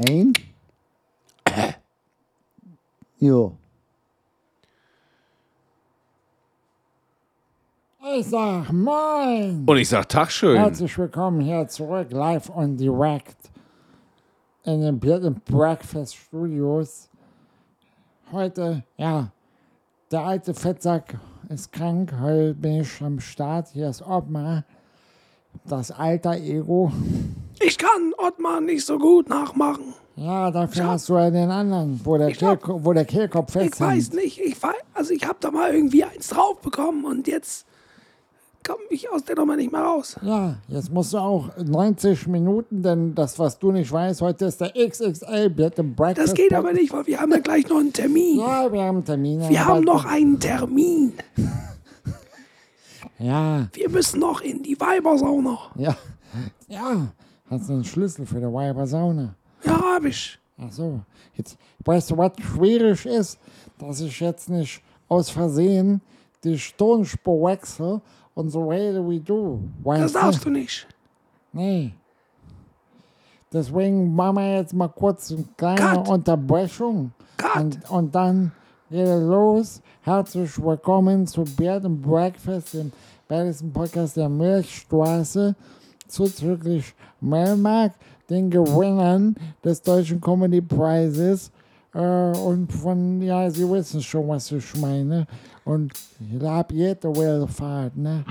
Ein? Jo. Ich sag Moin! Und ich sag Tag schön. Herzlich willkommen hier zurück, live on direct in den Beard and Breakfast Studios. Heute, ja, der alte Fettsack ist krank. Heute bin ich am Start. Hier ist Ottmar, das alter Ego. Ich kann Ottmar nicht so gut nachmachen. Ja, dafür hast du ja den anderen, wo der, Ich glaub- Kehlko wo der Kehlkopf Ich fest weiß nicht, ich weiß, also ich habe da mal irgendwie eins drauf bekommen und jetzt komme ich aus der Nummer nicht mehr raus. Ja, jetzt musst du auch 90 Minuten, denn das, was du nicht weißt, heute ist der XXL Beard and Breakfast. Das geht aber nicht, weil wir haben ja gleich noch einen Termin. Ja, wir haben Termine. Wir aber- haben noch einen Termin. Ja, Wir müssen noch in die Weibersauna. ja, ja. Hast du einen Schlüssel für die Weibersauna? Ja, hab ich. Ach so. Jetzt, weißt du, was schwierig ist? Dass ich jetzt nicht aus Versehen die Tonspur wechsle und so rede wie du. Weißt Das darfst du nicht. Nee. Deswegen machen wir jetzt mal kurz eine kleine Cut. Unterbrechung. Cut. Und, und dann geht es los. Herzlich willkommen zu Beard and Breakfast, dem besten Podcast der Milchstraße. Zuzüglich Melmark, den Gewinnern des Deutschen Comedy Preises. Äh, und von, ja, Sie wissen schon, was ich meine. Und hab jede Wohlfahrt, ne?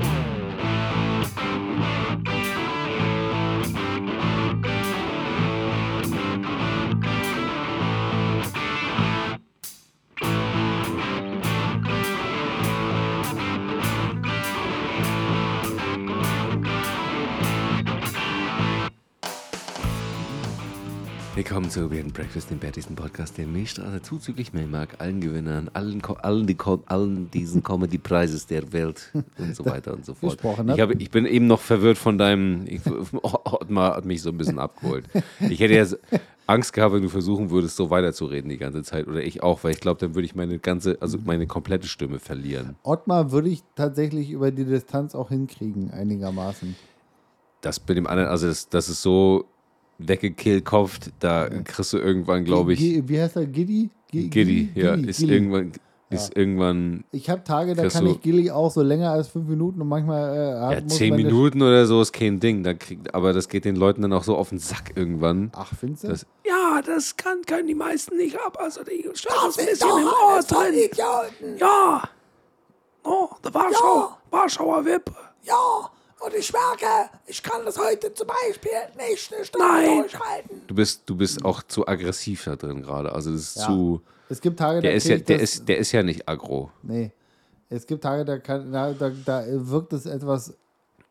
Willkommen zu and Breakfast, dem bärtigsten Podcast der Milchstraße, zuzüglich Melmark, allen Gewinnern, allen, allen, die, allen diesen Comedy-Preises der Welt und so weiter und so fort. Ich, habe, ich bin eben noch verwirrt von deinem, ich, Ottmar hat mich so ein bisschen abgeholt. Ich hätte jetzt Angst gehabt, wenn du versuchen würdest, so weiterzureden die ganze Zeit, oder ich auch, weil ich glaube, dann würde ich meine ganze, also meine komplette Stimme verlieren. Ottmar würde ich tatsächlich über die Distanz auch hinkriegen, einigermaßen. Das mit dem anderen, also das, das ist so weggekillkopft, da kriegst du irgendwann, glaube ich, G- Wie heißt er? Giddy? G- Giddy, ja, ist Gilly. irgendwann, ist irgendwann Ich habe Tage, da kann ich Gilly auch so länger als fünf Minuten und manchmal äh, ja, zehn Minuten oder so ist kein Ding, da krieg, aber das geht den Leuten dann auch so auf den Sack irgendwann. Ach, findest du? Das- Ja, das kann, können die meisten nicht ab. Also die ist ein bisschen im Ohr drin. Ja. Oh, der Warschau, Warschauer Wippe. Ja, und ich merke, ich kann das heute zum Beispiel nicht eine Stunde Nein. durchhalten. Du bist, du bist auch zu aggressiv da drin gerade, also das ist Ja. zu, Es gibt Tage, der da ist ja, der das, ist, der ist ja nicht aggro. Nee. Es gibt Tage, da, kann, da, da, da wirkt es etwas.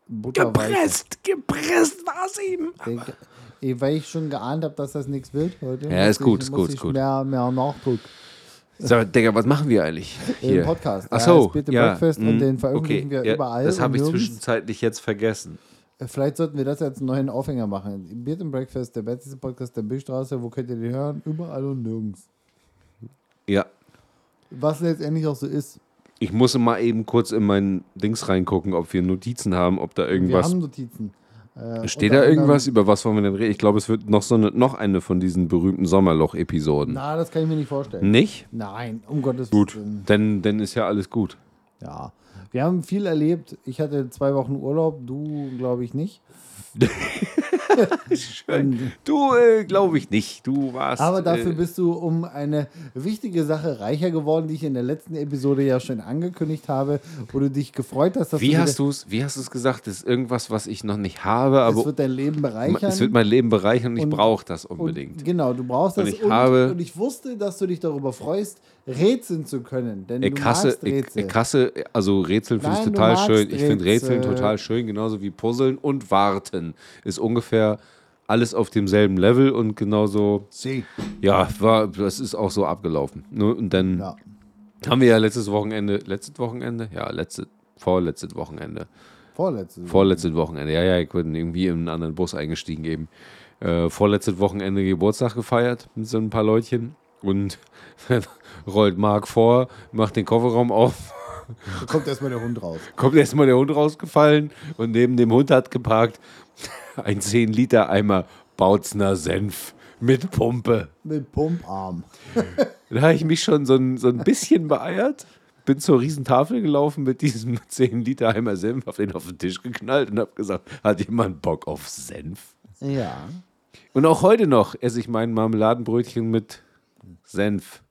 Gepresst, gepresst war's ihm. Denke, eh, weil ich schon geahnt habe, dass das nichts wird heute. Ja, ist gut, ist gut, ist ich gut. Mehr, mehr Nachdruck. So, Digga, was machen wir eigentlich hier? Im Podcast. Ach Der so, heißt Beat the ja. Breakfast und mm, den veröffentlichen okay, wir ja, überall. Das habe ich nirgends. zwischenzeitlich jetzt vergessen. Äh, Vielleicht sollten wir das jetzt einen neuen Aufhänger machen. Beat and Breakfast, der beste Podcast der Bildstraße. Wo könnt ihr den hören? Überall und nirgends. Ja, Was letztendlich auch so ist. ich muss mal eben kurz in meinen Dings reingucken, ob wir Notizen haben, ob da Wir irgendwas haben Notizen. Äh, Steht da irgendwas? Über was wollen wir denn reden? Ich glaube, es wird noch so eine, noch eine von diesen berühmten Sommerloch-Episoden. Na, das kann ich mir nicht vorstellen. Nicht? Nein, um Gottes Gut. Willen. Dann, dann ist ja alles gut. Ja. Wir haben viel erlebt. Ich hatte zwei Wochen Urlaub, du glaube ich nicht. Schön. Du, äh, glaube ich nicht. Du warst. Aber dafür äh, bist du um eine wichtige Sache reicher geworden, die ich in der letzten Episode ja schon angekündigt habe, wo du dich gefreut hast, dass Wie du hast du es? Wie hast du es gesagt? Das ist irgendwas, was ich noch nicht habe, aber es wird dein Leben bereichern. es wird mein Leben bereichern und ich Und- brauche das und, unbedingt. Genau, du brauchst Und das ich und, habe- und ich wusste, dass du dich darüber freust, rätseln zu können, denn Ich du hasse, magst ich, Rätsel. ich hasse, also Rätseln finde ich total schön. Ich finde Rätseln Rätsel. total schön, genauso wie Puzzeln und Warten. Ist ungefähr alles auf demselben Level und genauso, See. ja, war, das ist auch so abgelaufen. Ne? Und dann Ja. haben wir ja letztes Wochenende, letztes Wochenende? Ja, letzte, vorletztes Wochenende. Vorletzte. Vorletztes Wochenende, ja, ja, ich bin irgendwie in einen anderen Bus eingestiegen eben. Äh, vorletztes Wochenende Geburtstag gefeiert mit so ein paar Leutchen und rollt Marc vor, macht den Kofferraum auf, Da kommt erstmal der Hund raus. kommt erstmal der Hund rausgefallen und neben dem Hund hat geparkt ein 10 Liter Eimer Bautzner Senf Mit Pumpe. Mit Pumparm. Da habe ich mich schon so ein, so ein bisschen beeiert. Bin zur Riesentafel gelaufen mit diesem 10 Liter Eimer Senf, hab den auf den Tisch geknallt und habe gesagt, hat jemand Bock auf Senf? Ja. Und auch heute noch esse ich mein Marmeladenbrötchen mit Senf.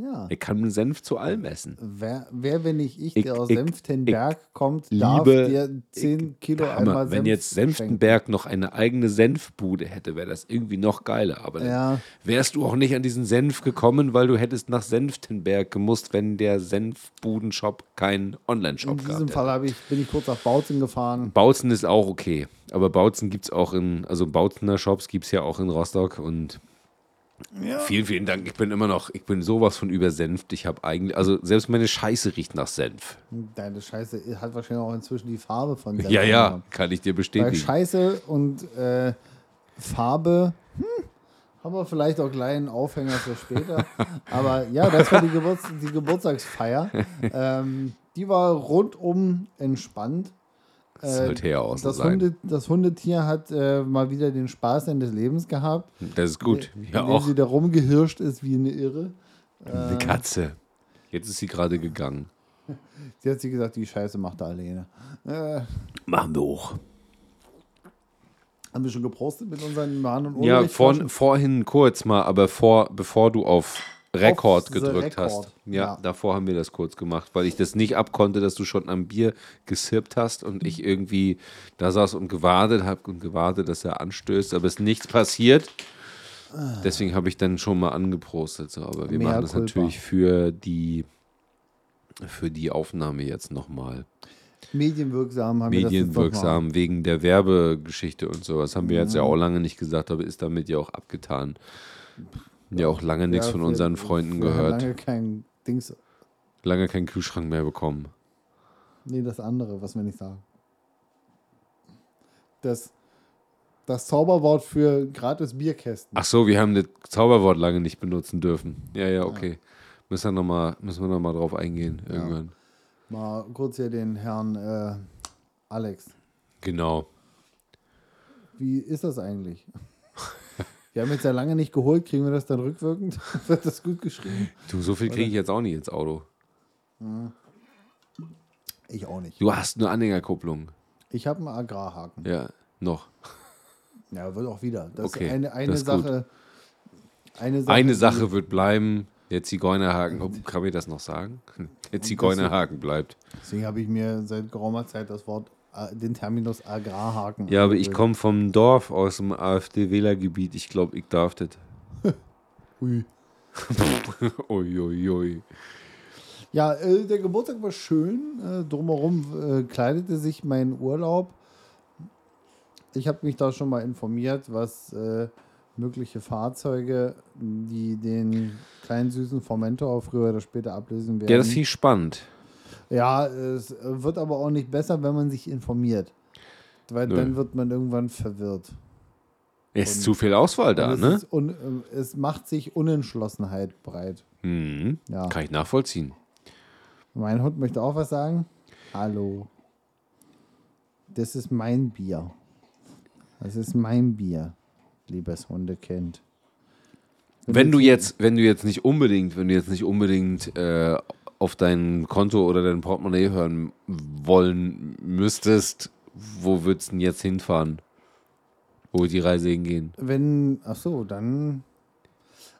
Ja. Ich kann Senf zu allem essen. Wer, wer, wenn nicht ich, Ich- der aus ich- Senftenberg kommt, darf liebe- dir 10 Kilo Hammer. einmal Wenn Senf jetzt Senftenberg noch eine eigene Senfbude hätte, wäre das irgendwie noch geiler. Aber Ja. wärst du auch nicht an diesen Senf gekommen, weil du hättest nach Senftenberg gemusst, wenn der Senfbudenshop keinen In Online-Shop diesem gab. Fall habe ich, bin ich kurz nach Bautzen gefahren. Bautzen ist auch okay. Aber Bautzen gibt es auch in, also Bautzener Shops gibt es ja auch in Rostock und vielen, vielen Dank. Ich bin immer noch, ich bin sowas von übersenft. Ich habe eigentlich, also selbst meine Scheiße riecht nach Senf. Deine Scheiße hat wahrscheinlich auch inzwischen die Farbe von Senf. Ja, ja, genommen. kann ich dir Weil bestätigen. Scheiße und äh, Farbe hm, haben wir vielleicht auch gleich einen Aufhänger für später. Aber ja, das war die, Geburts die Geburtstagsfeier. Ähm, die war rundum entspannt. Das ja auch so das. Hunde, das Hundetier hat äh, mal wieder den Spaß seines Lebens gehabt. Das ist gut. Ja, indem auch sie da rumgehirscht ist wie eine Irre. eine Katze. Jetzt ist sie gerade gegangen. Sie hat sich gesagt, die Scheiße macht er alleine. Äh, Machen wir hoch. haben wir schon geprostet mit unseren Mahn- und Ja, Ulrich-Flaschen? vor, vorhin kurz mal, aber vor, bevor du auf Rekord gedrückt Record, hast. Ja, ja. davor haben wir das kurz gemacht, weil ich das nicht abkonnte, dass du schon am Bier gesirbt hast und ich irgendwie da saß und gewartet habe und gewartet, dass er anstößt, aber es ist nichts passiert. Deswegen habe ich dann schon mal angeprostet. So. Aber wir Mea machen das culpa. natürlich für die, für die Aufnahme jetzt nochmal. Medienwirksam haben wir. Medienwirksam, wegen der Werbegeschichte und sowas. Haben wir jetzt ja auch lange nicht gesagt, aber ist damit ja auch abgetan. Ja, auch lange nichts Ja, von unseren Freunden gehört. Lange kein Dings. Lange keinen Kühlschrank mehr bekommen. Nee, das andere, was wir nicht sagen. Das, das Zauberwort für gratis Bierkästen. Ach so, wir haben das Zauberwort lange nicht benutzen dürfen. Ja, ja, okay. Müssen wir nochmal noch mal drauf eingehen irgendwann. Mal kurz hier den Herrn äh, Alex. Genau. Wie ist das eigentlich? Wir haben jetzt ja lange nicht geholt, kriegen wir das dann rückwirkend? Wird das gut geschrieben? Du, so viel kriege ich jetzt auch nicht ins Auto. Ich auch nicht. Du hast eine Anhängerkupplung. Ich habe einen Agrarhaken. Ja, noch. Ja, wird auch wieder. Das Okay, ist eine, eine das ist. Sache. Eine Sache, Eine Sache wird bleiben. Der Zigeunerhaken. Kann ich das noch sagen? Der Zigeunerhaken bleibt. Deswegen habe ich mir seit geraumer Zeit das Wort, den Terminus Agrarhaken. Ja, aber ich komme vom Dorf aus dem AfD-Wählergebiet. Ich glaube, ich darf das. Ui. Uiuiui. Ja, äh, der Geburtstag war schön. Äh, drumherum äh, kleidete sich mein Urlaub. Ich habe mich da schon mal informiert, was äh, mögliche Fahrzeuge, die den kleinen süßen Formentor früher oder später ablösen werden. Ja, das ist spannend. Ja, es wird aber auch nicht besser, wenn man sich informiert. Weil Nö. dann wird man irgendwann verwirrt. Es ist zu viel Auswahl da, Und es, ne? ist un, äh, es macht sich Unentschlossenheit breit. Mhm. Ja. Kann ich nachvollziehen. Mein Hund möchte auch was sagen. Hallo. Das ist mein Bier. Das ist mein Bier, liebes Hundekind. Wenn du jetzt, wenn du jetzt nicht unbedingt, wenn du jetzt nicht unbedingt äh, auf dein Konto oder dein Portemonnaie hören wollen müsstest, wo würdest du denn jetzt hinfahren? Wo wird die Reise hingehen? Wenn, ach so, dann.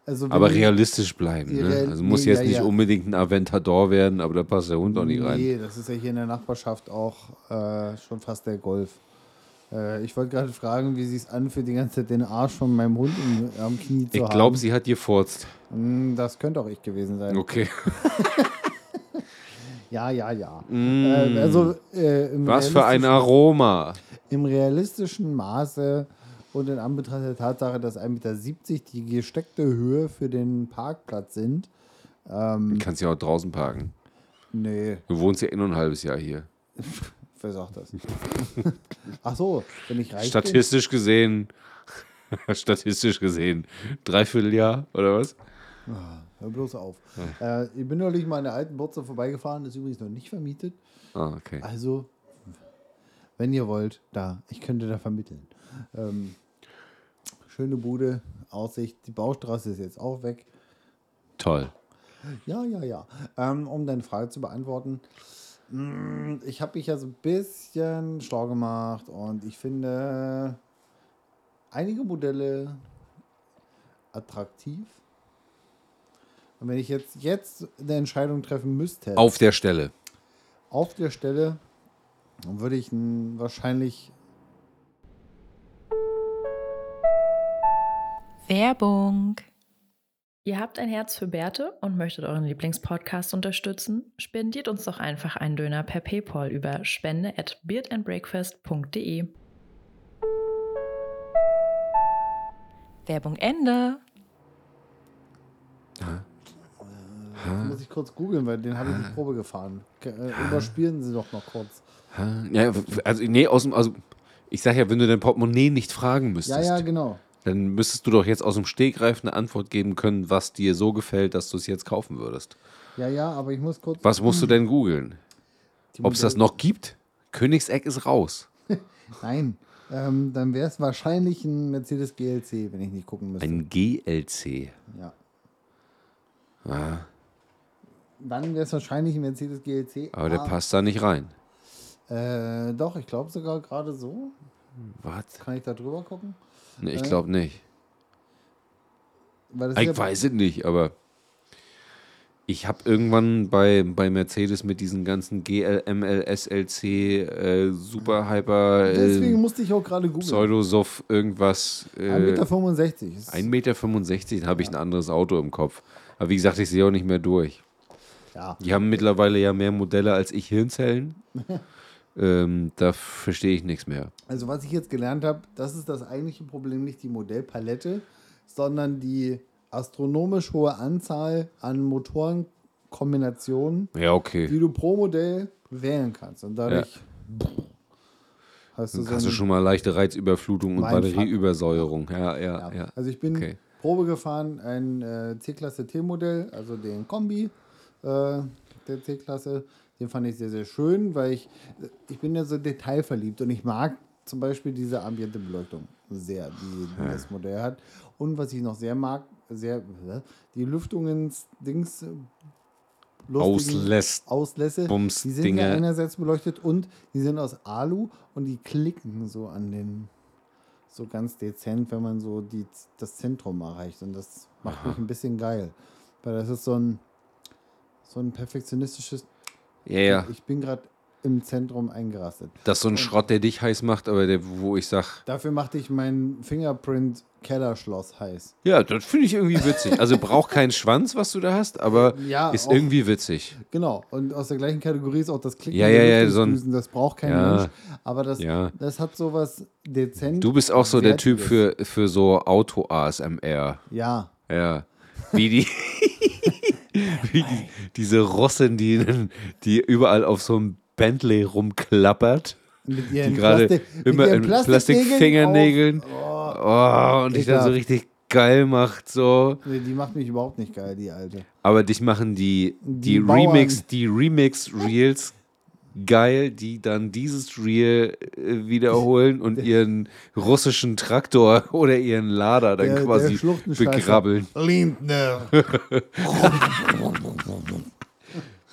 Also Aber realistisch bleiben. Ne? Also muss nee, jetzt ja, nicht ja. unbedingt ein Aventador werden, aber da passt der Hund auch nicht rein. Nee, das ist ja hier in der Nachbarschaft auch äh, schon fast der Golf. Äh, ich wollte gerade fragen, wie sich anfühlt, die ganze Zeit den Arsch von meinem Hund im, am Knie zu Ich haben. glaube, sie hat gefurzt. Hm, Das könnte auch ich gewesen sein. Okay. Ja, ja, ja. Äh, also, äh, Mm. Was für ein Aroma. Im realistischen Maße und in Anbetracht der Tatsache, dass 1,70 Meter die gesteckte Höhe für den Parkplatz sind. Du kannst ja auch draußen parken. Nee, Du wohnst ja eh nur ein halbes Jahr hier. wer sagt das? Ach so, wenn ich reich bin. Statistisch gesehen, statistisch gesehen, Dreivierteljahr oder was? Hör bloß auf. Äh, ich bin neulich mal an der alten Butze vorbeigefahren, ist übrigens noch nicht vermietet. Ah, okay. Also, wenn ihr wollt, da, ich könnte da vermitteln. Ähm, schöne Bude, Aussicht. Die Baustraße ist jetzt auch weg. Toll. Ja, ja, ja. Ähm, um deine Frage zu beantworten, mm, ich habe mich ja so ein bisschen schlau gemacht und ich finde einige Modelle attraktiv. Und wenn ich jetzt, jetzt eine Entscheidung treffen müsste, Auf der Stelle. auf der Stelle, dann würde ich wahrscheinlich Werbung. Ihr habt ein Herz für Bärte und möchtet euren Lieblingspodcast unterstützen? Spendiert uns doch einfach einen Döner per PayPal über spende at beardandbreakfast.de. Werbung Ende. Muss ich kurz googeln, weil den habe ich die Probe gefahren. Äh, überspielen Sie doch noch kurz. Ja, also, nee, aus dem, also, ich sag ja, wenn du dein Portemonnaie nicht fragen Ja, müsstest, ja, genau. dann müsstest du doch jetzt aus dem Stegreif eine Antwort geben können, was dir so gefällt, dass du es jetzt kaufen würdest. Ja, ja, aber ich muss kurz. Was musst du denn googeln? Ob es das noch gibt? Königseck ist raus. Nein. Ähm, dann wäre es wahrscheinlich ein Mercedes GLC, wenn ich nicht gucken müsste. Ein GLC. ja. Ah, Dann wäre es wahrscheinlich ein Mercedes GLC. aber der passt da nicht rein. Äh, doch, ich glaube sogar gerade so. Was? Kann ich da drüber gucken? Nee, ich Äh, glaube nicht. Ich ja- weiß es nicht, aber ich habe irgendwann bei, bei Mercedes mit diesen ganzen GL, ML, SLC, äh, Super Hyper, Deswegen äh, musste ich auch gerade googeln. Pseudosof, irgendwas. Äh, 1,65 Meter. Ist, 1,65 Meter habe ich ein anderes Auto im Kopf. Aber wie gesagt, ich sehe auch nicht mehr durch. Ja. Die haben mittlerweile ja mehr Modelle als ich Hirnzellen. ähm, da verstehe ich nichts mehr. Also was ich jetzt gelernt habe, das ist das eigentliche Problem, nicht die Modellpalette, sondern die astronomisch hohe Anzahl an Motorenkombinationen, Ja, okay. die du pro Modell wählen kannst. Und dadurch hast du Dann so hast du schon mal leichte Reizüberflutung und. Batterieübersäuerung. Ja, ja, Ja. ja. Also ich bin Okay. Probe gefahren, ein äh, C-Klasse T-Modell, also den Kombi der C-Klasse. Den fand ich sehr, sehr schön, weil ich, ich bin ja so detailverliebt und ich mag zum Beispiel diese ambiente Beleuchtung sehr, die das Modell hat. Und was ich noch sehr mag, sehr, die Lüftungsdings lustigen Auslässt. Auslässe, Bums, die sind Dinge. ja einerseits beleuchtet und die sind aus Alu und die klicken so an den, so ganz dezent, wenn man so die, das Zentrum erreicht. Und das macht mich ein bisschen geil. Weil das ist so ein, so ein perfektionistisches, Ja, ja. ich bin gerade im Zentrum eingerastet. Das ist so ein Schrott, der dich heiß macht, aber der, wo ich sag, Dafür machte ich mein Fingerprint-Kellerschloss heiß. ja, das finde ich irgendwie witzig. Also braucht keinen Schwanz, was du da hast, aber Ja, ist auch- irgendwie witzig. Genau, und aus der gleichen Kategorie ist auch das Klicken Ja, ja, ja, so ein- das braucht kein Ja. Mensch. Aber das, Ja. das hat sowas dezent. Du bist auch so der Typ für, für so Auto-ASMR. Ja, Ja. Wie die. wie die, diese Russin, die, die überall auf so einem Bentley rumklappert. mit Die ihren gerade Plastik- mit immer ihren in Plastikfingernägeln. auf- Oh, und dich dann so richtig geil macht, so. Nee, die macht mich überhaupt nicht geil, die alte. Aber dich machen die, die, Die Bauern. Remix, die Remix-Reels geil, die dann dieses Reel äh, wiederholen und ihren russischen Traktor oder ihren Lader dann Der- der quasi Schluchtenscheißer. begrabbeln. Lindner.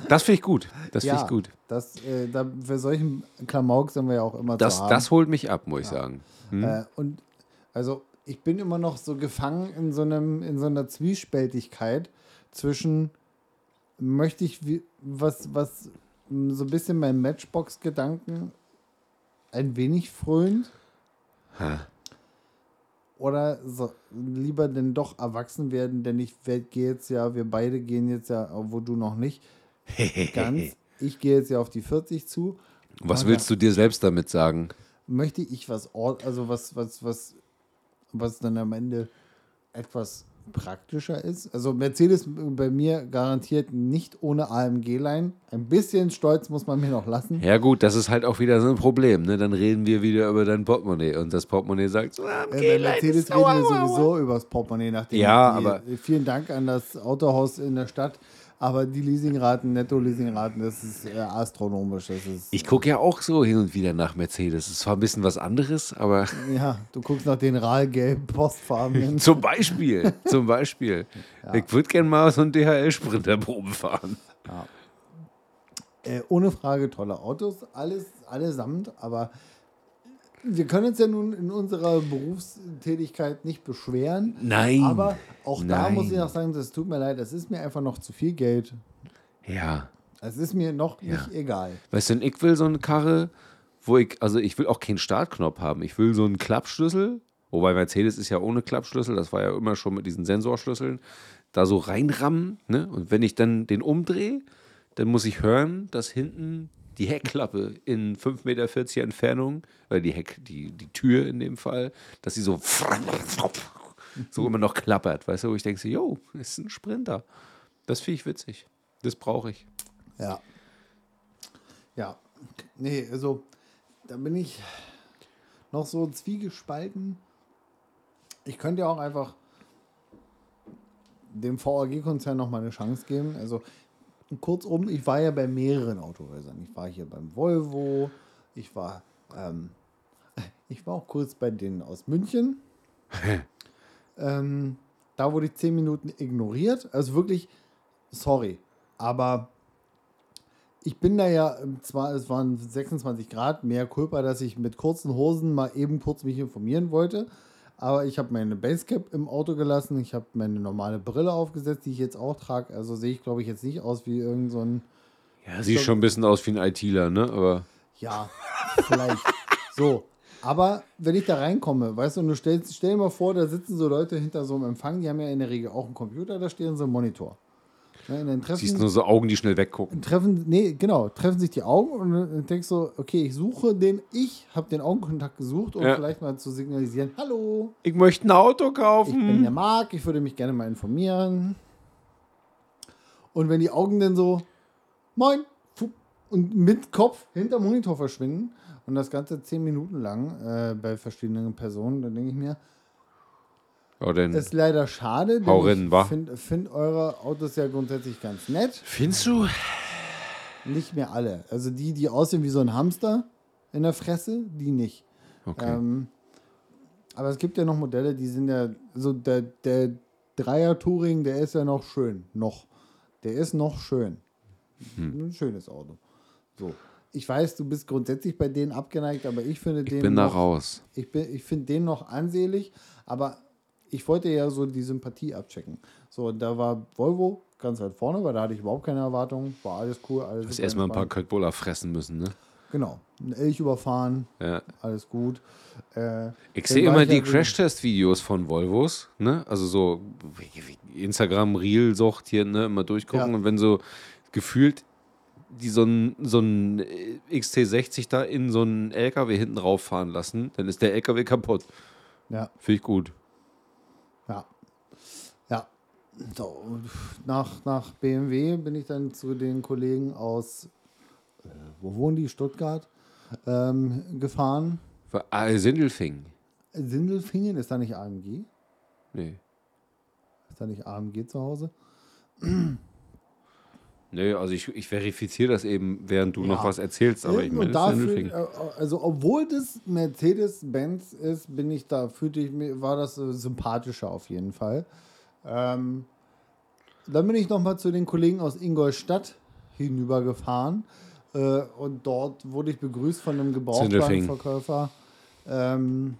Das finde ich gut. Das finde ja, ich gut. Das, äh, da, für solchen Klamauk sind wir ja auch immer Das, zu haben. das holt mich ab, muss ich sagen. Hm? Äh, und also ich bin immer noch so gefangen in so einem, in so einer Zwiespältigkeit zwischen möchte ich was, was so ein bisschen mein Matchbox-Gedanken ein wenig frönt. Oder so, lieber denn doch erwachsen werden, denn ich gehe jetzt ja, wir beide gehen jetzt ja, wo du noch nicht, ganz. Ich gehe jetzt ja auf die 40 zu. Was Oh, willst du dir selbst damit sagen? möchte ich was, also was, was, was, was dann am Ende etwas praktischer ist. Also Mercedes bei mir garantiert nicht ohne AMG-Line. Ein bisschen Stolz muss man mir noch lassen. Ja gut, das ist halt auch wieder so ein Problem. Ne? Dann reden wir wieder über dein Portemonnaie und das Portemonnaie sagt so, ah, Äh, bei Mercedes reden wir sowieso über das Portemonnaie, nachdem Ja, aber- vielen Dank an das Autohaus in der Stadt Aber die Leasingraten, Netto-Leasingraten, das ist äh, astronomisch. Das ist, Ich gucke ja auch so hin und wieder nach Mercedes. Das ist zwar ein bisschen was anderes, aber ja, du guckst nach den rahlgelben Postfarbenen. zum Beispiel, zum Beispiel. Ich würde gerne mal so einen DHL-Sprinter-Probe fahren. Äh, ohne Frage tolle Autos, alles allesamt, aber wir können uns ja nun in unserer Berufstätigkeit nicht beschweren. Nein. Aber auch da Nein. muss ich noch sagen, das tut mir leid, es ist mir einfach noch zu viel Geld. Ja. Es ist mir noch Ja. nicht egal. Weißt du, ich will so eine Karre, wo ich, also ich will auch keinen Startknopf haben. Ich will so einen Klappschlüssel, wobei Mercedes ist ja ohne Klappschlüssel, das war ja immer schon mit diesen Sensorschlüsseln, da so reinrammen. Ne? Und wenn ich dann den umdrehe, dann muss ich hören, dass hinten die Heckklappe in 5,40 Meter Entfernung, oder die Heck, die, die Tür in dem Fall, dass sie so so immer noch klappert, weißt du, wo ich denke, so, yo, ist ein Sprinter. Das finde ich witzig. Das brauche ich. Ja. Ja. Nee, also da bin ich noch so zwiegespalten. Ich könnte ja auch einfach dem VAG-Konzern noch mal eine Chance geben. Also kurzum, ich war ja bei mehreren Autohäusern. Ich war hier beim Volvo, ich war, ähm, ich war auch kurz bei denen aus München. ähm, da wurde ich zehn Minuten ignoriert. Also wirklich, sorry, aber ich bin da ja, zwar es waren 26 Grad, mehr Kulpa, dass ich mit kurzen Hosen mal eben kurz mich informieren wollte. Aber ich habe meine Basecap im Auto gelassen, ich habe meine normale Brille aufgesetzt, die ich jetzt auch trage. Also sehe ich, glaube ich, jetzt nicht aus wie irgend so ein, Ja, sieht schon ein bisschen aus wie ein ITler, ne? Aber ja, vielleicht. so. Aber wenn ich da reinkomme, weißt du, und du stellst, stell dir mal vor, da sitzen so Leute hinter so einem Empfang, die haben ja in der Regel auch einen Computer, da stehen so ein Monitor. Ne, in den Treffen, siehst nur so Augen, die schnell weggucken. treffen, nee, genau, treffen sich die Augen und dann denkst du, okay, ich suche den, ich habe den Augenkontakt gesucht, um Ja. vielleicht mal zu signalisieren, hallo, Ich möchte ein Auto ich bin kaufen. der Marc, ich würde mich gerne mal informieren. Und wenn die Augen dann so, moin, und mit Kopf hinter Monitor verschwinden und das Ganze zehn Minuten lang äh, bei verschiedenen Personen, dann denke ich mir, denn, das ist leider schade, denn rein, ich finde find eure Autos ja grundsätzlich ganz nett. Findest du? Nicht mehr alle. Also die, die aussehen wie so ein Hamster in der Fresse, die nicht. Okay. Ähm, aber es gibt ja noch Modelle, die sind ja, so der, der Dreier-Touring, der ist ja noch schön. Noch. Der ist noch schön. Hm. Ein schönes Auto. So. Ich weiß, du bist grundsätzlich bei denen abgeneigt, aber ich finde den. ich bin da noch, raus. Ich, bin- ich finde den noch ansehlich, aber ich wollte ja so die Sympathie abchecken. So, da war Volvo ganz weit vorne, weil da hatte ich überhaupt keine Erwartungen. War alles cool, alles Du hast erstmal ein paar. Köttbullar fressen müssen, ne? Genau. Ein Elch überfahren, Ja. alles gut. Äh, Ich sehe immer die Crash-Test-Videos von Volvos, ne? Also so Instagram Reel-Sucht hier, ne? Immer durchgucken Ja. und wenn so gefühlt die so ein, so ein äh, XT60 da in so einen LKW hinten rauffahren lassen, dann ist der LKW kaputt. Ja, Finde ich gut. ja. Ja. So, nach, nach BMW bin ich dann zu den Kollegen aus, äh, wo wohnen die? Stuttgart, ähm, gefahren. Ah, Sindelfing. Sindelfingen, ist da nicht AMG? Nee. Ist da nicht AMG zu Hause? Nee, also ich, ich verifiziere das eben, während du Ja. noch was erzählst, aber ich meine, dafür, Sindelfingen. äh, also obwohl das Mercedes-Benz ist, bin ich da, fühlte ich mir, war das äh, sympathischer auf jeden Fall. Ähm, dann bin ich nochmal zu den Kollegen aus Ingolstadt hinübergefahren äh, und dort wurde ich begrüßt von einem Gebrauchtwagenverkäufer. Ähm,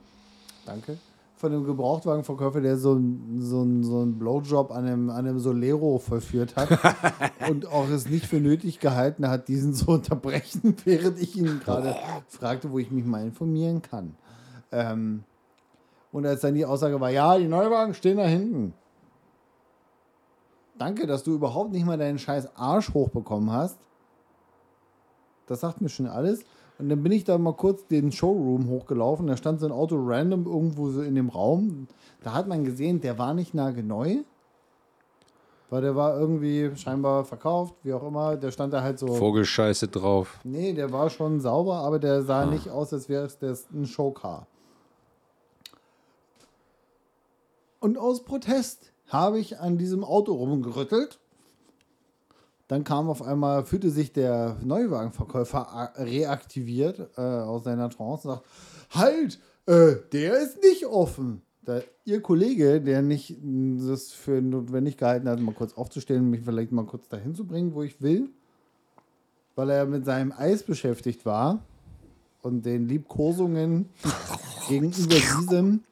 danke. Von einem Gebrauchtwagenverkäufer, der so, so, so einen Blowjob an einem, an einem Solero vollführt hat und auch es nicht für nötig gehalten hat, diesen zu unterbrechen, während ich ihn gerade fragte, wo ich mich mal informieren kann. Ähm, und als dann die Aussage war, ja, die Neuwagen stehen da hinten. Danke, dass du überhaupt nicht mal deinen scheiß Arsch hochbekommen hast. Das sagt mir schon alles. Und dann bin ich da mal kurz den Showroom hochgelaufen. Da stand so ein Auto random irgendwo so in dem Raum. Da hat man gesehen, der war nicht nagelneu. Weil der war irgendwie scheinbar verkauft, wie auch immer. Der stand da halt so. Vogelscheiße drauf. Nee, der war schon sauber, aber der sah nicht aus, als wäre es das ein Showcar. Und aus Protest habe ich an diesem Auto rumgerüttelt Dann kam auf einmal, fühlte sich der Neuwagenverkäufer reaktiviert äh, aus seiner Trance und sagt, halt, äh, der ist nicht offen. Da, ihr Kollege, der nicht das für notwendig gehalten hat, mal kurz aufzustehen und mich vielleicht mal kurz dahin zu bringen, wo ich will, weil er mit seinem Eis beschäftigt war und den Liebkosungen gegenüber diesem,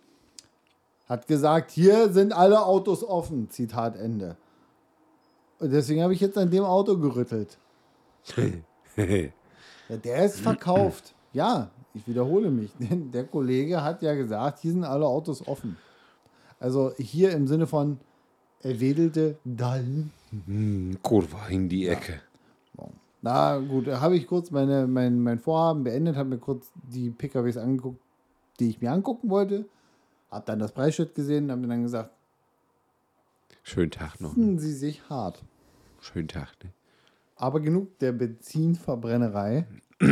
hat gesagt, hier sind alle Autos offen, Zitat Ende. Und deswegen habe ich jetzt an dem Auto gerüttelt. Ja, der ist verkauft. Ja, ich wiederhole mich. Denn der Kollege hat ja gesagt, hier sind alle Autos offen. Also hier im Sinne von, er wedelte dann. Kurva in die Ecke. Na gut, da habe ich kurz meine, mein, mein Vorhaben beendet, habe mir kurz die PKWs angeguckt, die ich mir angucken wollte. Habe dann das Preisschild gesehen und habe mir dann gesagt, Schönen Tag noch. finden Sie sich hart. Schönen Tag. Ne? Aber genug der Benzinverbrennerei.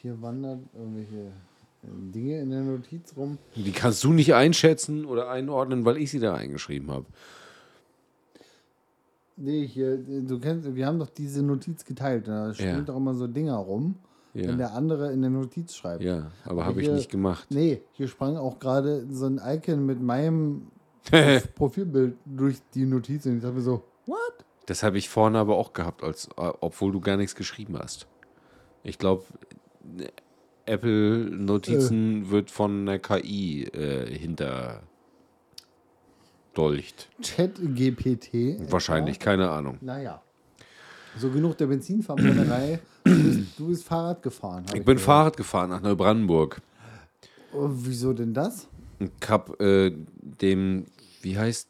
Hier wandert irgendwelche äh, Dinge in der Notiz rum. Die kannst du nicht einschätzen oder einordnen, weil ich sie da eingeschrieben habe. Nee, hier, du kennst, wir haben doch diese Notiz geteilt. Da stehen Ja. doch immer so Dinger rum, wenn Ja, der andere in der Notiz schreibt. ja aber habe ich nicht gemacht. Nee, hier sprang auch gerade so ein Icon mit meinem Profilbild durch die Notiz und ich dachte mir so, what? Das habe ich vorne aber auch gehabt, als, äh, obwohl du gar nichts geschrieben hast. Ich glaube, Apple Notizen wird von einer KI äh, hinter dolcht. Chat GPT. Wahrscheinlich, keine Ahnung. Naja. So genug der Benzinverbrennerei. du, bist, du bist Fahrrad gefahren. hab Ich bin gehört. Fahrrad gefahren nach Neubrandenburg. Oh, wieso denn das? Ich hab äh, dem, wie heißt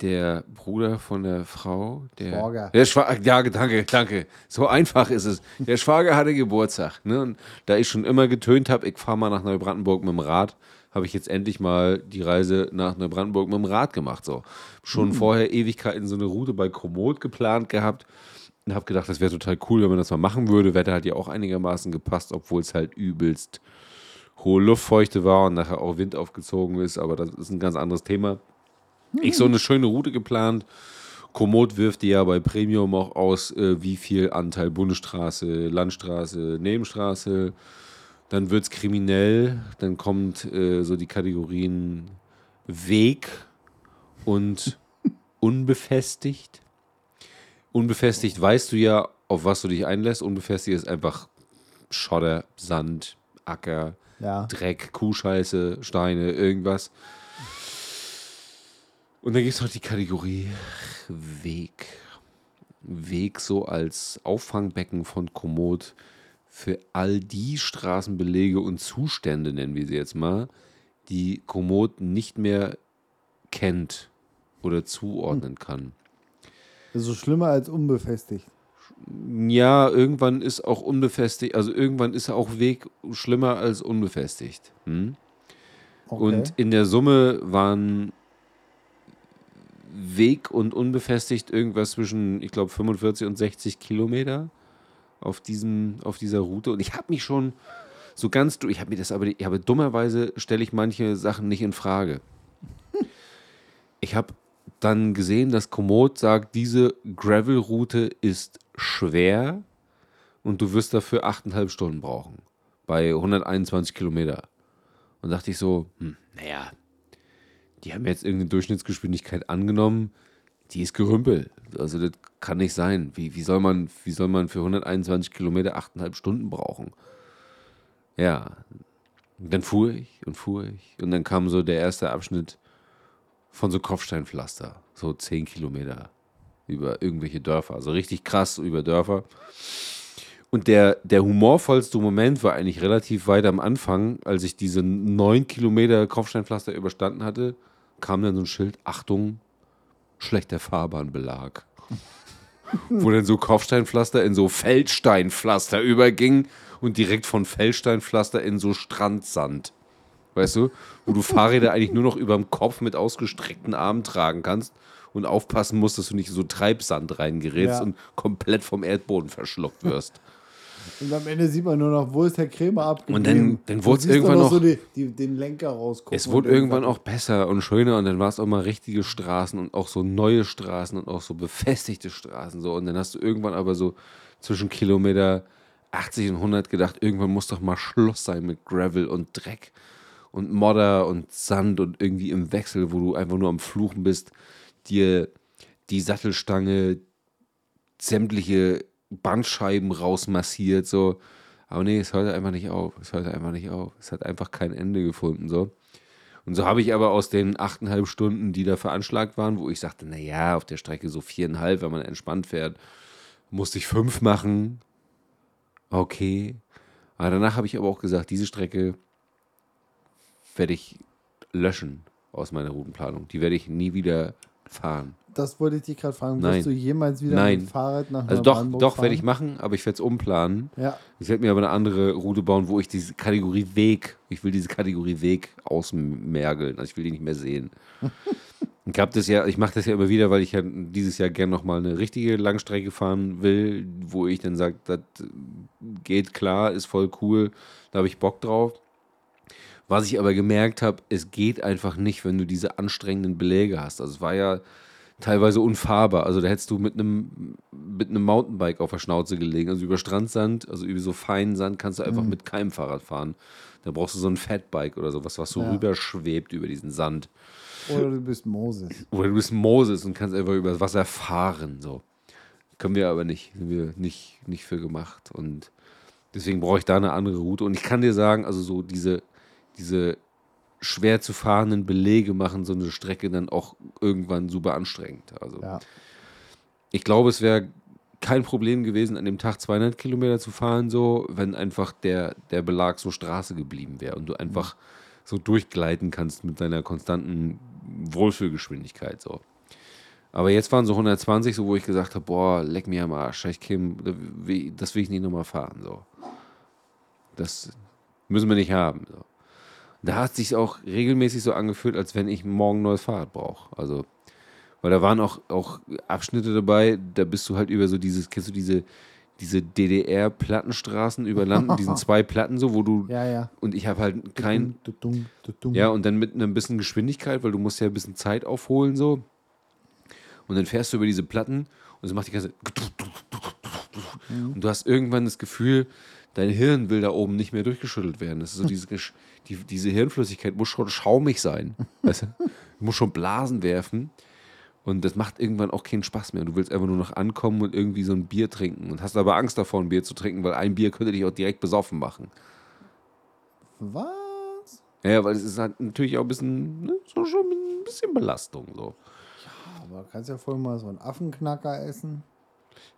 der Bruder von der Frau? Der, Schwager. Der Schwager, ja, danke, danke. So einfach ist es. Der Schwager hatte Geburtstag. Ne? Und da ich schon immer getönt habe, ich fahre mal nach Neubrandenburg mit dem Rad, habe ich jetzt endlich mal die Reise nach Neubrandenburg mit dem Rad gemacht. So. Schon vorher Ewigkeiten so eine Route bei Komoot geplant gehabt und habe gedacht, das wäre total cool, wenn man das mal machen würde. Wetter hat ja auch einigermaßen gepasst, obwohl es halt übelst hohe Luftfeuchte war und nachher auch Wind aufgezogen ist, aber das ist ein ganz anderes Thema. Ich so eine schöne Route geplant. Komoot wirft dir ja bei Premium auch aus, äh, wie viel Anteil Bundesstraße, Landstraße, Nebenstraße. Dann wird es kriminell. Dann kommt äh, so die Kategorien Weg und unbefestigt. Unbefestigt weißt du ja, auf was du dich einlässt. Unbefestigt ist einfach Schotter, Sand, Acker, Ja. Dreck, Kuhscheiße, Steine, irgendwas. Und dann gibt es noch die Kategorie Weg. Weg so als Auffangbecken von Komoot für all die Straßenbelege und Zustände, nennen wir sie jetzt mal, die Komoot nicht mehr kennt oder zuordnen kann. Das ist so schlimmer als unbefestigt. Ja, irgendwann ist auch unbefestigt, also irgendwann ist auch Weg schlimmer als unbefestigt. Hm? Okay. Und in der Summe waren Weg und unbefestigt irgendwas zwischen, ich glaube, 45 und 60 Kilometer auf, diesem, auf dieser Route. Und ich habe mich schon so ganz, ich habe mir das aber, ich habe dummerweise stelle ich manche Sachen nicht in Frage. Ich habe dann gesehen, dass Komoot sagt, diese Gravel-Route ist schwer und du wirst dafür 8,5 Stunden brauchen. Bei 121 Kilometer. Und dachte ich so, hm, naja, die haben jetzt irgendeine Durchschnittsgeschwindigkeit angenommen, die ist Gerümpel. Also das kann nicht sein. Wie, wie, soll, man, wie soll man für 121 Kilometer 8,5 Stunden brauchen? Ja, dann fuhr ich und fuhr ich. Und dann kam so der erste Abschnitt von so Kopfsteinpflaster, so 10 Kilometer über irgendwelche Dörfer. Also richtig krass über Dörfer. Und der, der humorvollste Moment war eigentlich relativ weit am Anfang, als ich diese 9 Kilometer Kopfsteinpflaster überstanden hatte, kam dann so ein Schild, Achtung, schlechter Fahrbahnbelag. Wo dann so Kopfsteinpflaster in so Feldsteinpflaster überging und direkt von Feldsteinpflaster in so Strandsand. Weißt du? Wo du Fahrräder eigentlich nur noch über dem Kopf mit ausgestreckten Armen tragen kannst und aufpassen musst, dass du nicht in so Treibsand reingerätst Ja. und komplett vom Erdboden verschluckt wirst. Und am Ende sieht man nur noch, wo ist Herr Krämer abgegeben. Und dann- dann wurd's siehst irgendwann noch- so die, die, den Lenker rausgucken. Es wurde irgendwann auch besser und schöner und dann war es auch mal richtige Straßen und auch so neue Straßen und auch so befestigte Straßen so und dann hast du irgendwann aber so zwischen Kilometer 80 und 100 gedacht, irgendwann muss doch mal Schluss sein mit Gravel und Dreck und Modder und Sand und irgendwie im Wechsel, wo du einfach nur am Fluchen bist, dir die Sattelstange sämtliche Bandscheiben rausmassiert so. Aber nee, es hörte einfach nicht auf. Es hörte einfach nicht auf. Es hat einfach kein Ende gefunden so. Und so habe ich aber aus den achteinhalb Stunden, die da veranschlagt waren, wo ich sagte, naja, auf der Strecke so viereinhalb, wenn man entspannt fährt, musste ich fünf machen. Okay. Aber danach habe ich aber auch gesagt, diese Strecke werde ich löschen aus meiner Routenplanung. Die werde ich nie wieder fahren. Das wollte ich dich gerade fragen. Nein. Wirst du jemals wieder Nein. mit dem Fahrrad nach Also doch, doch werde ich machen, aber ich werde es umplanen. Ja, Ich werde mir aber eine andere Route bauen, wo ich diese Kategorie Weg, ich will diese Kategorie Weg ausmergeln. Also ich will die nicht mehr sehen. ich habe das ja, ich mache das ja immer wieder, weil ich ja dieses Jahr gerne nochmal eine richtige Langstrecke fahren will, wo ich dann sage, das geht klar, ist voll cool, da habe ich Bock drauf. Was ich aber gemerkt habe, es geht einfach nicht, wenn du diese anstrengenden Beläge hast. Also es war ja teilweise unfahrbar. Also da hättest du mit einem mit einem Mountainbike auf der Schnauze gelegen. Also über Strandsand, also über so feinen Sand kannst du einfach mit keinem Fahrrad fahren. Da brauchst du so ein Fatbike oder sowas, was so Ja. rüberschwebt über diesen Sand. oder du bist Moses. Oder du bist Moses und kannst einfach über das Wasser fahren. So. Können wir aber nicht. Sind wir nicht, nicht für gemacht. Und deswegen brauche ich da eine andere Route. Und ich kann dir sagen, also so diese, diese schwer zu fahrenden Belege machen so eine Strecke dann auch irgendwann super anstrengend. Also Ja. ich glaube, es wäre kein Problem gewesen, an dem Tag 200 Kilometer zu fahren, so, wenn einfach der, der Belag so Straße geblieben wäre und du einfach so durchgleiten kannst mit deiner konstanten Wohlfühlgeschwindigkeit, so. Aber jetzt waren so 120, so wo ich gesagt habe, boah, leck mir am Arsch, ich käme, das will ich nicht nochmal fahren, so. Das müssen wir nicht haben, so. Da hat es sich auch regelmäßig so angefühlt, als wenn ich morgen ein neues Fahrrad brauche. Also, weil da waren auch, auch Abschnitte dabei, da bist du halt über so dieses, kennst du diese, diese DDR-Plattenstraßen über Land mit diesen zwei Platten so, wo du, Ja, ja. und ich habe halt kein, Tutum, tutum. ja, und dann mit einem bisschen Geschwindigkeit, weil du musst ja ein bisschen Zeit aufholen so. Und dann fährst du über diese Platten und es macht die ganze und du hast irgendwann das Gefühl, dein Hirn will da oben nicht mehr durchgeschüttelt werden. Das ist so diese, Gesch- die, diese Hirnflüssigkeit muss schon schaumig sein. Weißt du? Du musst schon Blasen werfen. Und das macht irgendwann auch keinen Spaß mehr. Du willst einfach nur noch ankommen und irgendwie so ein Bier trinken. Und hast aber Angst davor, ein Bier zu trinken, weil ein Bier könnte dich auch direkt besoffen machen. Was? Ja, weil es ist halt natürlich auch ein bisschen, ne, so schon ein bisschen Belastung. So. Aber kannst ja vorher mal so einen Affenknacker essen.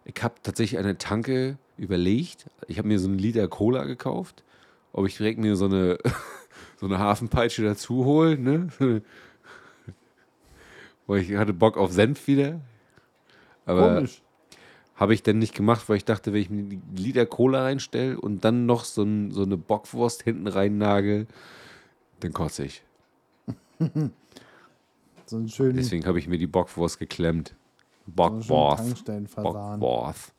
Ich habe tatsächlich eine Tanke überlegt. Ich habe mir so einen Liter Cola gekauft, ob ich direkt mir so eine, so eine Hafenpeitsche dazu hole. Ne? Weil ich hatte Bock auf Senf wieder. Aber Komisch. habe ich dann nicht gemacht, weil ich dachte, wenn ich mir einen Liter Cola reinstelle und dann noch so, ein, so eine Bockwurst hinten rein nagel, dann kotze ich. So einen schönen, Deswegen habe ich mir die Bockwurst geklemmt. so Bockwurst. Tankstellenfasan. Bockwurst.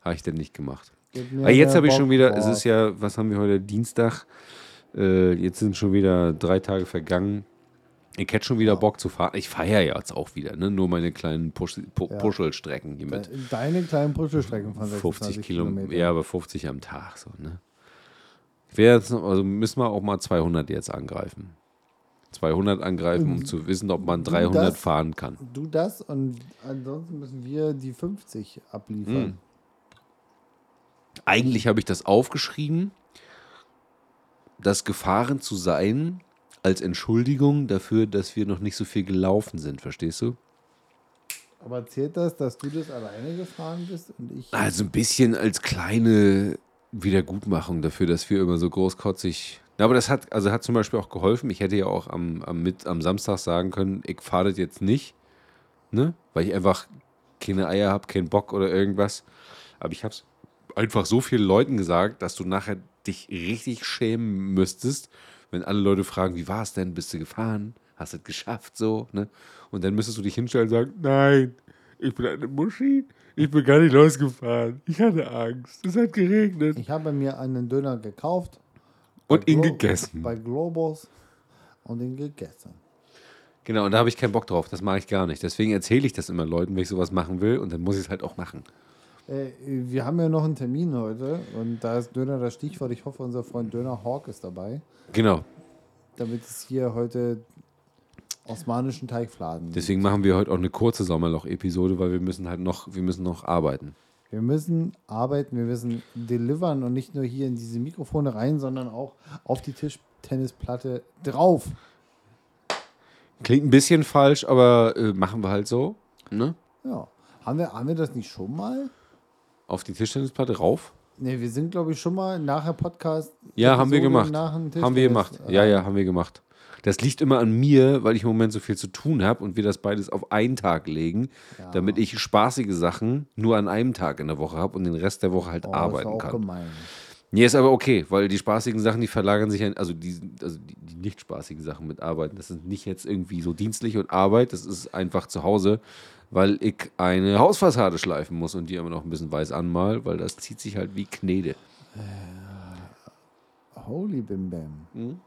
Habe ich denn nicht gemacht. Aber jetzt eine habe ich schon wieder, es ist ja, was haben wir heute, Dienstag. Äh, jetzt sind schon wieder drei Tage vergangen. Ich hätte schon wieder Bock zu fahren. Ich feiere ja jetzt auch wieder, ne? Nur meine kleinen Pusch, Pu Ja. Puschelstrecken hier mit De- Deine kleinen Puschelstrecken von 50 26 Kilometer. Ja, aber 50 am Tag, so, ne? Jetzt also müssen wir auch mal 200 jetzt angreifen. 200 angreifen, um zu wissen, ob man 300 das- fahren kann. Du das und ansonsten müssen wir die 50 abliefern. Hm. Eigentlich habe ich das aufgeschrieben, das gefahren zu sein als Entschuldigung dafür, dass wir noch nicht so viel gelaufen sind, verstehst du? Aber zählt das, dass du das alleine gefahren bist und ich. Also ein bisschen als kleine Wiedergutmachung dafür, dass wir immer so großkotzig. Na, aber das hat, also hat zum Beispiel auch geholfen. Ich hätte ja auch am, am, mit, am Samstag sagen können, ich fahre das jetzt nicht, ne? Weil ich einfach keine Eier habe, keinen Bock oder irgendwas. Aber ich habe es einfach so vielen Leuten gesagt, dass du nachher dich richtig schämen müsstest, wenn alle Leute fragen, wie war es denn? Bist du gefahren? Hast du es geschafft? So, ne? Und dann müsstest du dich hinstellen und sagen, nein, ich bin eine Muschi, Ich bin gar nicht losgefahren. Ich hatte Angst. Es hat geregnet. Ich habe mir einen Döner gekauft. Und ihn Glo- gegessen. Bei Globus und ihn gegessen. Genau, und da habe ich keinen Bock drauf. Das mache ich gar nicht. Deswegen erzähle ich das immer Leuten, wenn ich sowas machen will. Und dann muss ich es halt auch machen. Äh, wir haben ja noch einen Termin heute und da ist Döner das Stichwort. Ich hoffe, unser Freund Döner Hawk ist dabei, Genau. damit es hier heute osmanischen Teigfladen gibt. Deswegen machen wir heute auch eine kurze Sommerloch-Episode, weil wir müssen halt noch, wir müssen noch arbeiten. Wir müssen arbeiten, wir müssen delivern und nicht nur hier in diese Mikrofone rein, sondern auch auf die Tischtennisplatte drauf. Klingt ein bisschen falsch, aber äh, machen wir halt so. Ne? Ja. Haben wir, haben wir das nicht schon mal? Auf die Tischtennisplatte rauf. Ne, wir sind, glaube ich, schon mal nachher Podcast. Ja, haben wir gemacht. Haben wir gemacht. Ja, ja, haben wir gemacht. Das liegt immer an mir, weil ich im Moment so viel zu tun habe und wir das beides auf einen Tag legen, damit ich spaßige Sachen nur an einem Tag in der Woche habe und den Rest der Woche halt Oh, das ist arbeiten auch kann. gemein. Nee, ist aber okay, weil die spaßigen Sachen, die verlagern sich, an, also die, also die, die nicht spaßigen Sachen mit Arbeiten, das sind nicht jetzt irgendwie so dienstlich und Arbeit, das ist einfach zu Hause, weil ich eine Hausfassade schleifen muss und die immer noch ein bisschen weiß anmal, weil das zieht sich halt wie Knete. Holy Bim Bam.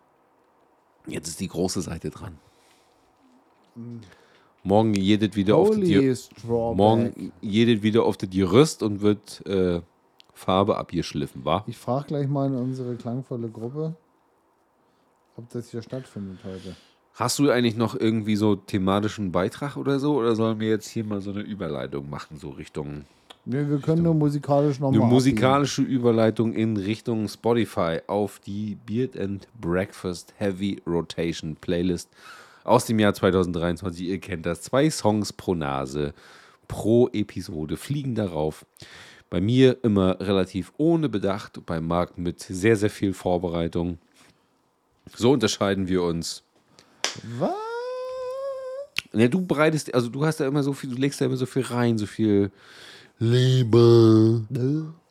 Jetzt ist die große Seite dran. Morgen jedet wieder auf das. Morgen jedet wieder auf das Gerüst und wird äh, Farbe abgeschliffen, wa? Ich frage gleich mal in unsere klangvolle Gruppe, ob das hier stattfindet heute. Hast du eigentlich noch irgendwie so thematischen Beitrag oder so? Oder sollen wir jetzt hier mal so eine Überleitung machen, so Richtung. Ne, wir können nur musikalisch Eine nochmal. musikalische Überleitung in Richtung Spotify auf die Beard and Breakfast Heavy Rotation Playlist aus dem Jahr 2023. Ihr kennt das. Zwei Songs pro Nase, pro Episode fliegen darauf. Bei mir immer relativ ohne Bedacht, bei Marc mit sehr, sehr viel Vorbereitung. So unterscheiden wir uns. Was? Ja, du bereitest, also du hast da immer so viel, du legst da immer so viel rein, so viel Liebe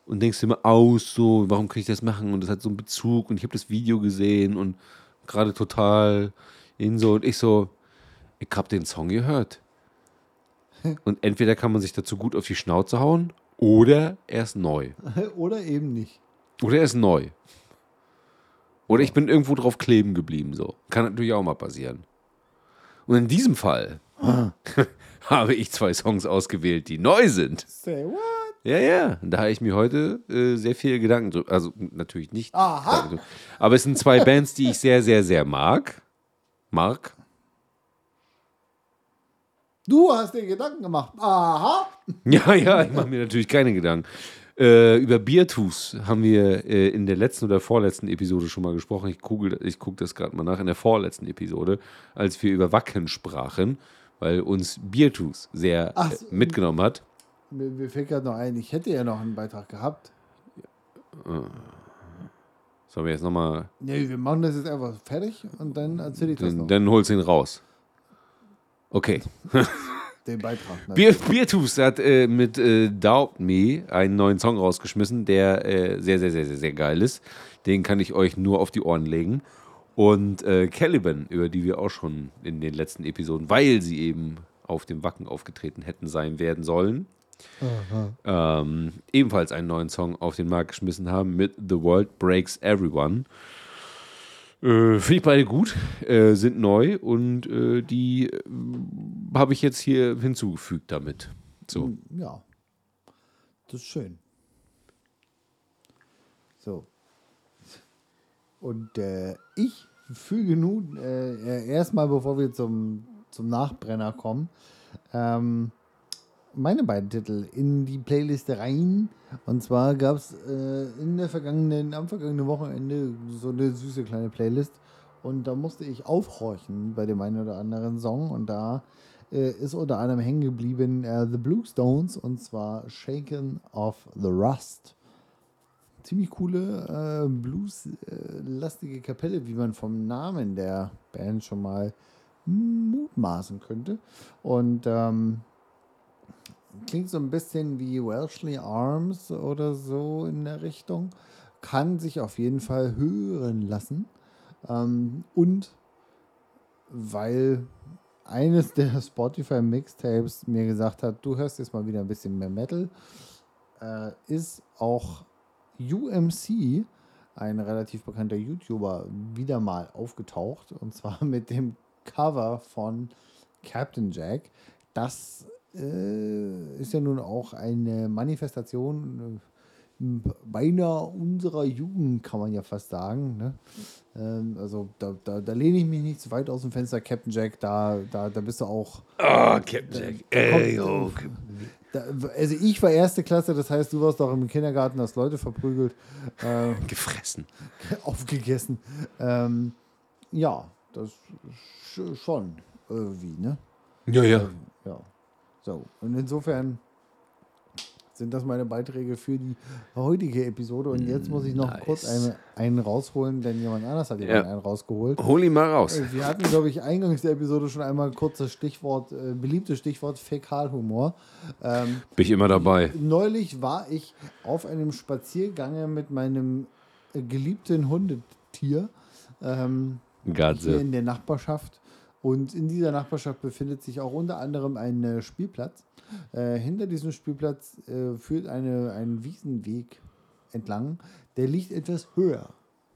und denkst dir immer aus, so, warum kann ich das machen? Und das hat so einen Bezug und ich habe das Video gesehen und gerade total in so und ich so, ich habe den Song gehört. Und entweder kann man sich dazu gut auf die Schnauze hauen oder er ist neu. Oder eben nicht. Oder er ist neu. Oder ich bin irgendwo drauf kleben geblieben, so. Kann natürlich auch mal passieren. Und in diesem Fall habe ich zwei Songs ausgewählt, die neu sind. Say what? Ja, ja. Da habe ich mir heute äh, sehr viele Gedanken drüber. Also natürlich nicht. Aha. Drüber. Aber es sind zwei Bands, die ich sehr, sehr, sehr mag. Mark. Du hast dir Gedanken gemacht. Aha. Ja, ja, ich mache mir natürlich keine Gedanken. Äh, über Biertus haben wir äh, in der letzten oder vorletzten Episode schon mal gesprochen. Ich gucke ich guck das gerade mal nach. In der vorletzten Episode, als wir über Wacken sprachen, weil uns Biertus sehr Ach äh, so. mitgenommen hat. Mir, mir fällt gerade noch ein, ich hätte ja noch einen Beitrag gehabt. Sollen wir jetzt nochmal. Nee, wir machen das jetzt einfach fertig und dann erzähle ich das Dann, noch. dann holst du ihn raus. Okay. Den Beitrag. Ne? Bier, Biertus hat äh, mit äh, Doubt Me einen neuen Song rausgeschmissen, der äh, sehr, sehr, sehr, sehr, sehr geil ist. Den kann ich euch nur auf die Ohren legen. Und äh, Caliban, über die wir auch schon in den letzten Episoden, weil sie eben auf dem Wacken aufgetreten hätten sein werden sollen, ähm, ebenfalls einen neuen Song auf den Markt geschmissen haben mit The World Breaks Everyone. Äh, Finde ich beide gut, äh, sind neu und äh, die äh, habe ich jetzt hier hinzugefügt damit. So. Ja. Das ist schön. So. Und äh, ich füge nun äh, erstmal, bevor wir zum, zum Nachbrenner kommen, ähm, meine beiden Titel in die Playliste rein. Und zwar gab es äh, in der vergangenen, am vergangenen Wochenende so eine süße kleine Playlist. Und da musste ich aufhorchen bei dem einen oder anderen Song. Und da äh, ist unter anderem hängen geblieben äh, The Blue Stones und zwar Shaken of the Rust. Ziemlich coole äh, Blues-lastige Kapelle, wie man vom Namen der Band schon mal mutmaßen könnte. Und ähm, klingt so ein bisschen wie Welshly Arms oder so in der Richtung. Kann sich auf jeden Fall hören lassen. Ähm, und weil eines der Spotify Mixtapes mir gesagt hat, du hörst jetzt mal wieder ein bisschen mehr Metal, äh, ist auch UMC, ein relativ bekannter YouTuber, wieder mal aufgetaucht. Und zwar mit dem Cover von Captain Jack. Das äh, ist ja nun auch eine Manifestation äh, beinahe unserer Jugend, kann man ja fast sagen. Ne? Ähm, also da, da, da lehne ich mich nicht zu weit aus dem Fenster, Captain Jack, da, da, da bist du auch. Oh, Captain Jack. Ey, oh, also ich war erste Klasse, das heißt, du warst doch im Kindergarten, hast Leute verprügelt, äh, gefressen. aufgegessen. Ähm, ja, das sch- schon irgendwie, ne? Ja, ja. Ja. So, und insofern sind das meine Beiträge für die heutige Episode. Und jetzt muss ich noch Nice. kurz eine, einen rausholen, denn jemand anders hat Ja. einen rausgeholt. Hol ihn mal raus. Äh, Wir hatten, glaube ich, eingangs der Episode schon einmal kurz das Stichwort, äh, beliebtes Stichwort Fäkalhumor. Ähm, Bin ich immer dabei. neulich war ich auf einem Spaziergange mit meinem äh, geliebten Hundetier ähm, hier in der Nachbarschaft. Und in dieser Nachbarschaft befindet sich auch unter anderem ein äh, Spielplatz. Äh, hinter diesem Spielplatz äh, führt eine, ein Wiesenweg entlang. Der liegt etwas höher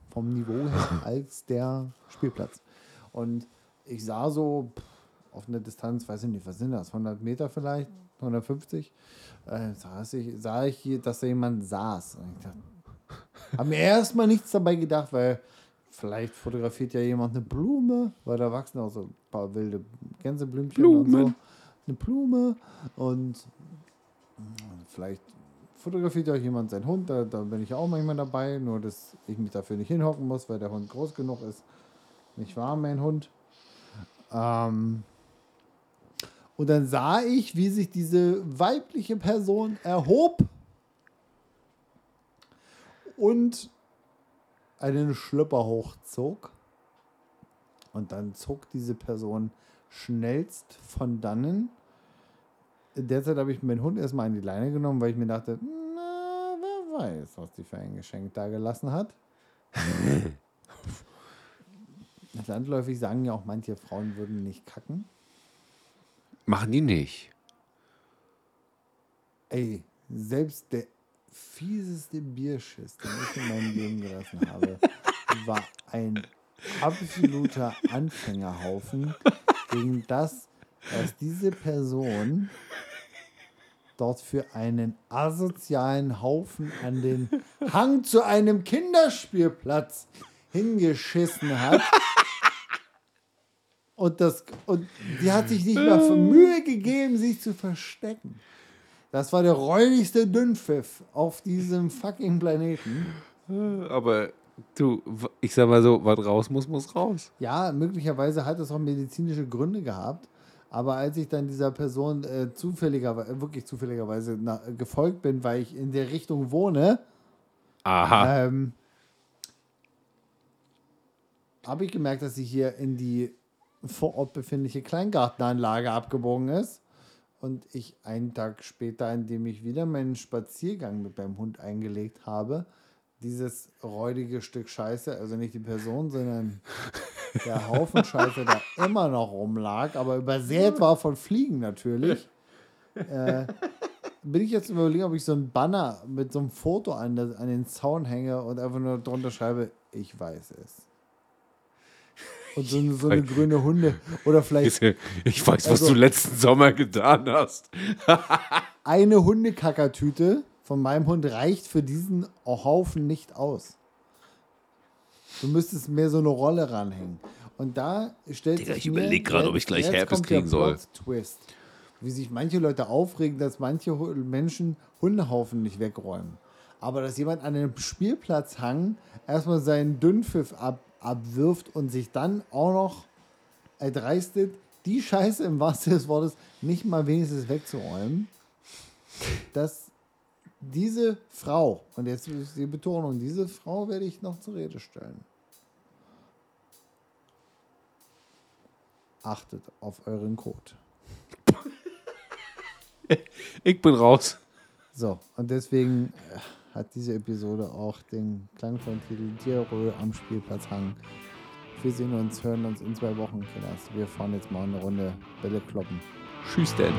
vom Niveau her als der Spielplatz. Und ich sah so pff, auf einer Distanz, weiß ich nicht, was sind das, 100 Meter vielleicht, 150, äh, saß ich, sah ich hier, dass da jemand saß. Und ich dachte, habe mir erstmal nichts dabei gedacht, weil vielleicht fotografiert ja jemand eine Blume, weil da wachsen auch so paar wilde Gänseblümchen und so. Blumen. Eine Blume und mm, vielleicht fotografiert ja auch jemand seinen Hund, da, da bin ich auch manchmal dabei, nur dass ich mich dafür nicht hinhocken muss, weil der Hund groß genug ist. Nicht wahr, mein Hund? Ähm, und dann sah ich, wie sich diese weibliche Person erhob und einen Schlüpper hochzog. Und dann zog diese Person schnellst von dannen. Derzeit habe ich meinen Hund erstmal an die Leine genommen, weil ich mir dachte, na, wer weiß, was die für ein Geschenk da gelassen hat. Landläufig sagen ja auch manche Frauen würden nicht kacken. Machen die nicht. Ey, selbst der fieseste Bierschiss, den ich in meinem Leben gelassen habe, war ein absoluter Anfängerhaufen gegen das, was diese Person dort für einen asozialen Haufen an den Hang zu einem Kinderspielplatz hingeschissen hat. Und, das, und die hat sich nicht mal Mühe gegeben, sich zu verstecken. Das war der räudigste Dünnpfiff auf diesem fucking Planeten. Aber du, ich sag mal so, was raus muss, muss raus. Ja, möglicherweise hat es auch medizinische Gründe gehabt. Aber als ich dann dieser Person äh, zufälligerweise, wirklich zufälligerweise na, gefolgt bin, weil ich in der Richtung wohne, ähm, habe ich gemerkt, dass sie hier in die vor Ort befindliche Kleingartenanlage abgebogen ist. Und ich einen Tag später, indem ich wieder meinen Spaziergang mit meinem Hund eingelegt habe, dieses räudige Stück Scheiße, also nicht die Person, sondern der Haufen Scheiße, der immer noch rumlag, aber übersät war von Fliegen natürlich, äh, bin ich jetzt überlegen, ob ich so ein Banner mit so einem Foto an, der, an den Zaun hänge und einfach nur drunter schreibe, ich weiß es. Und so, eine- so eine grüne Hunde. Oder vielleicht Ich weiß, was Also- du letzten Sommer getan hast. eine Hundekackertüte von meinem Hund reicht für diesen Haufen nicht aus. Du müsstest mehr so eine Rolle ranhängen. Und da stellt Digga, sich ich mir überleg grad, ob ich gleich Herpes kriegen soll. Plot-Twist. Wie sich manche Leute aufregen, dass manche Menschen Hundehaufen nicht wegräumen. Aber dass jemand an einem Spielplatz hang, erstmal seinen Dünnpfiff ab, abwirft und sich dann auch noch erdreistet, die Scheiße im wahrsten Sinne des Wortes nicht mal wenigstens wegzuräumen, dass diese Frau, und jetzt ist die Betonung, diese Frau werde ich noch zur Rede stellen. Achtet auf euren Code. Ich bin raus. So, und deswegen äh, hat diese Episode auch den klangvollen Titel Tierrö am Spielplatz hang. Wir sehen uns, hören uns in zwei Wochen, Kinders. Wir fahren jetzt mal eine Runde Bälle kloppen. Tschüss denn.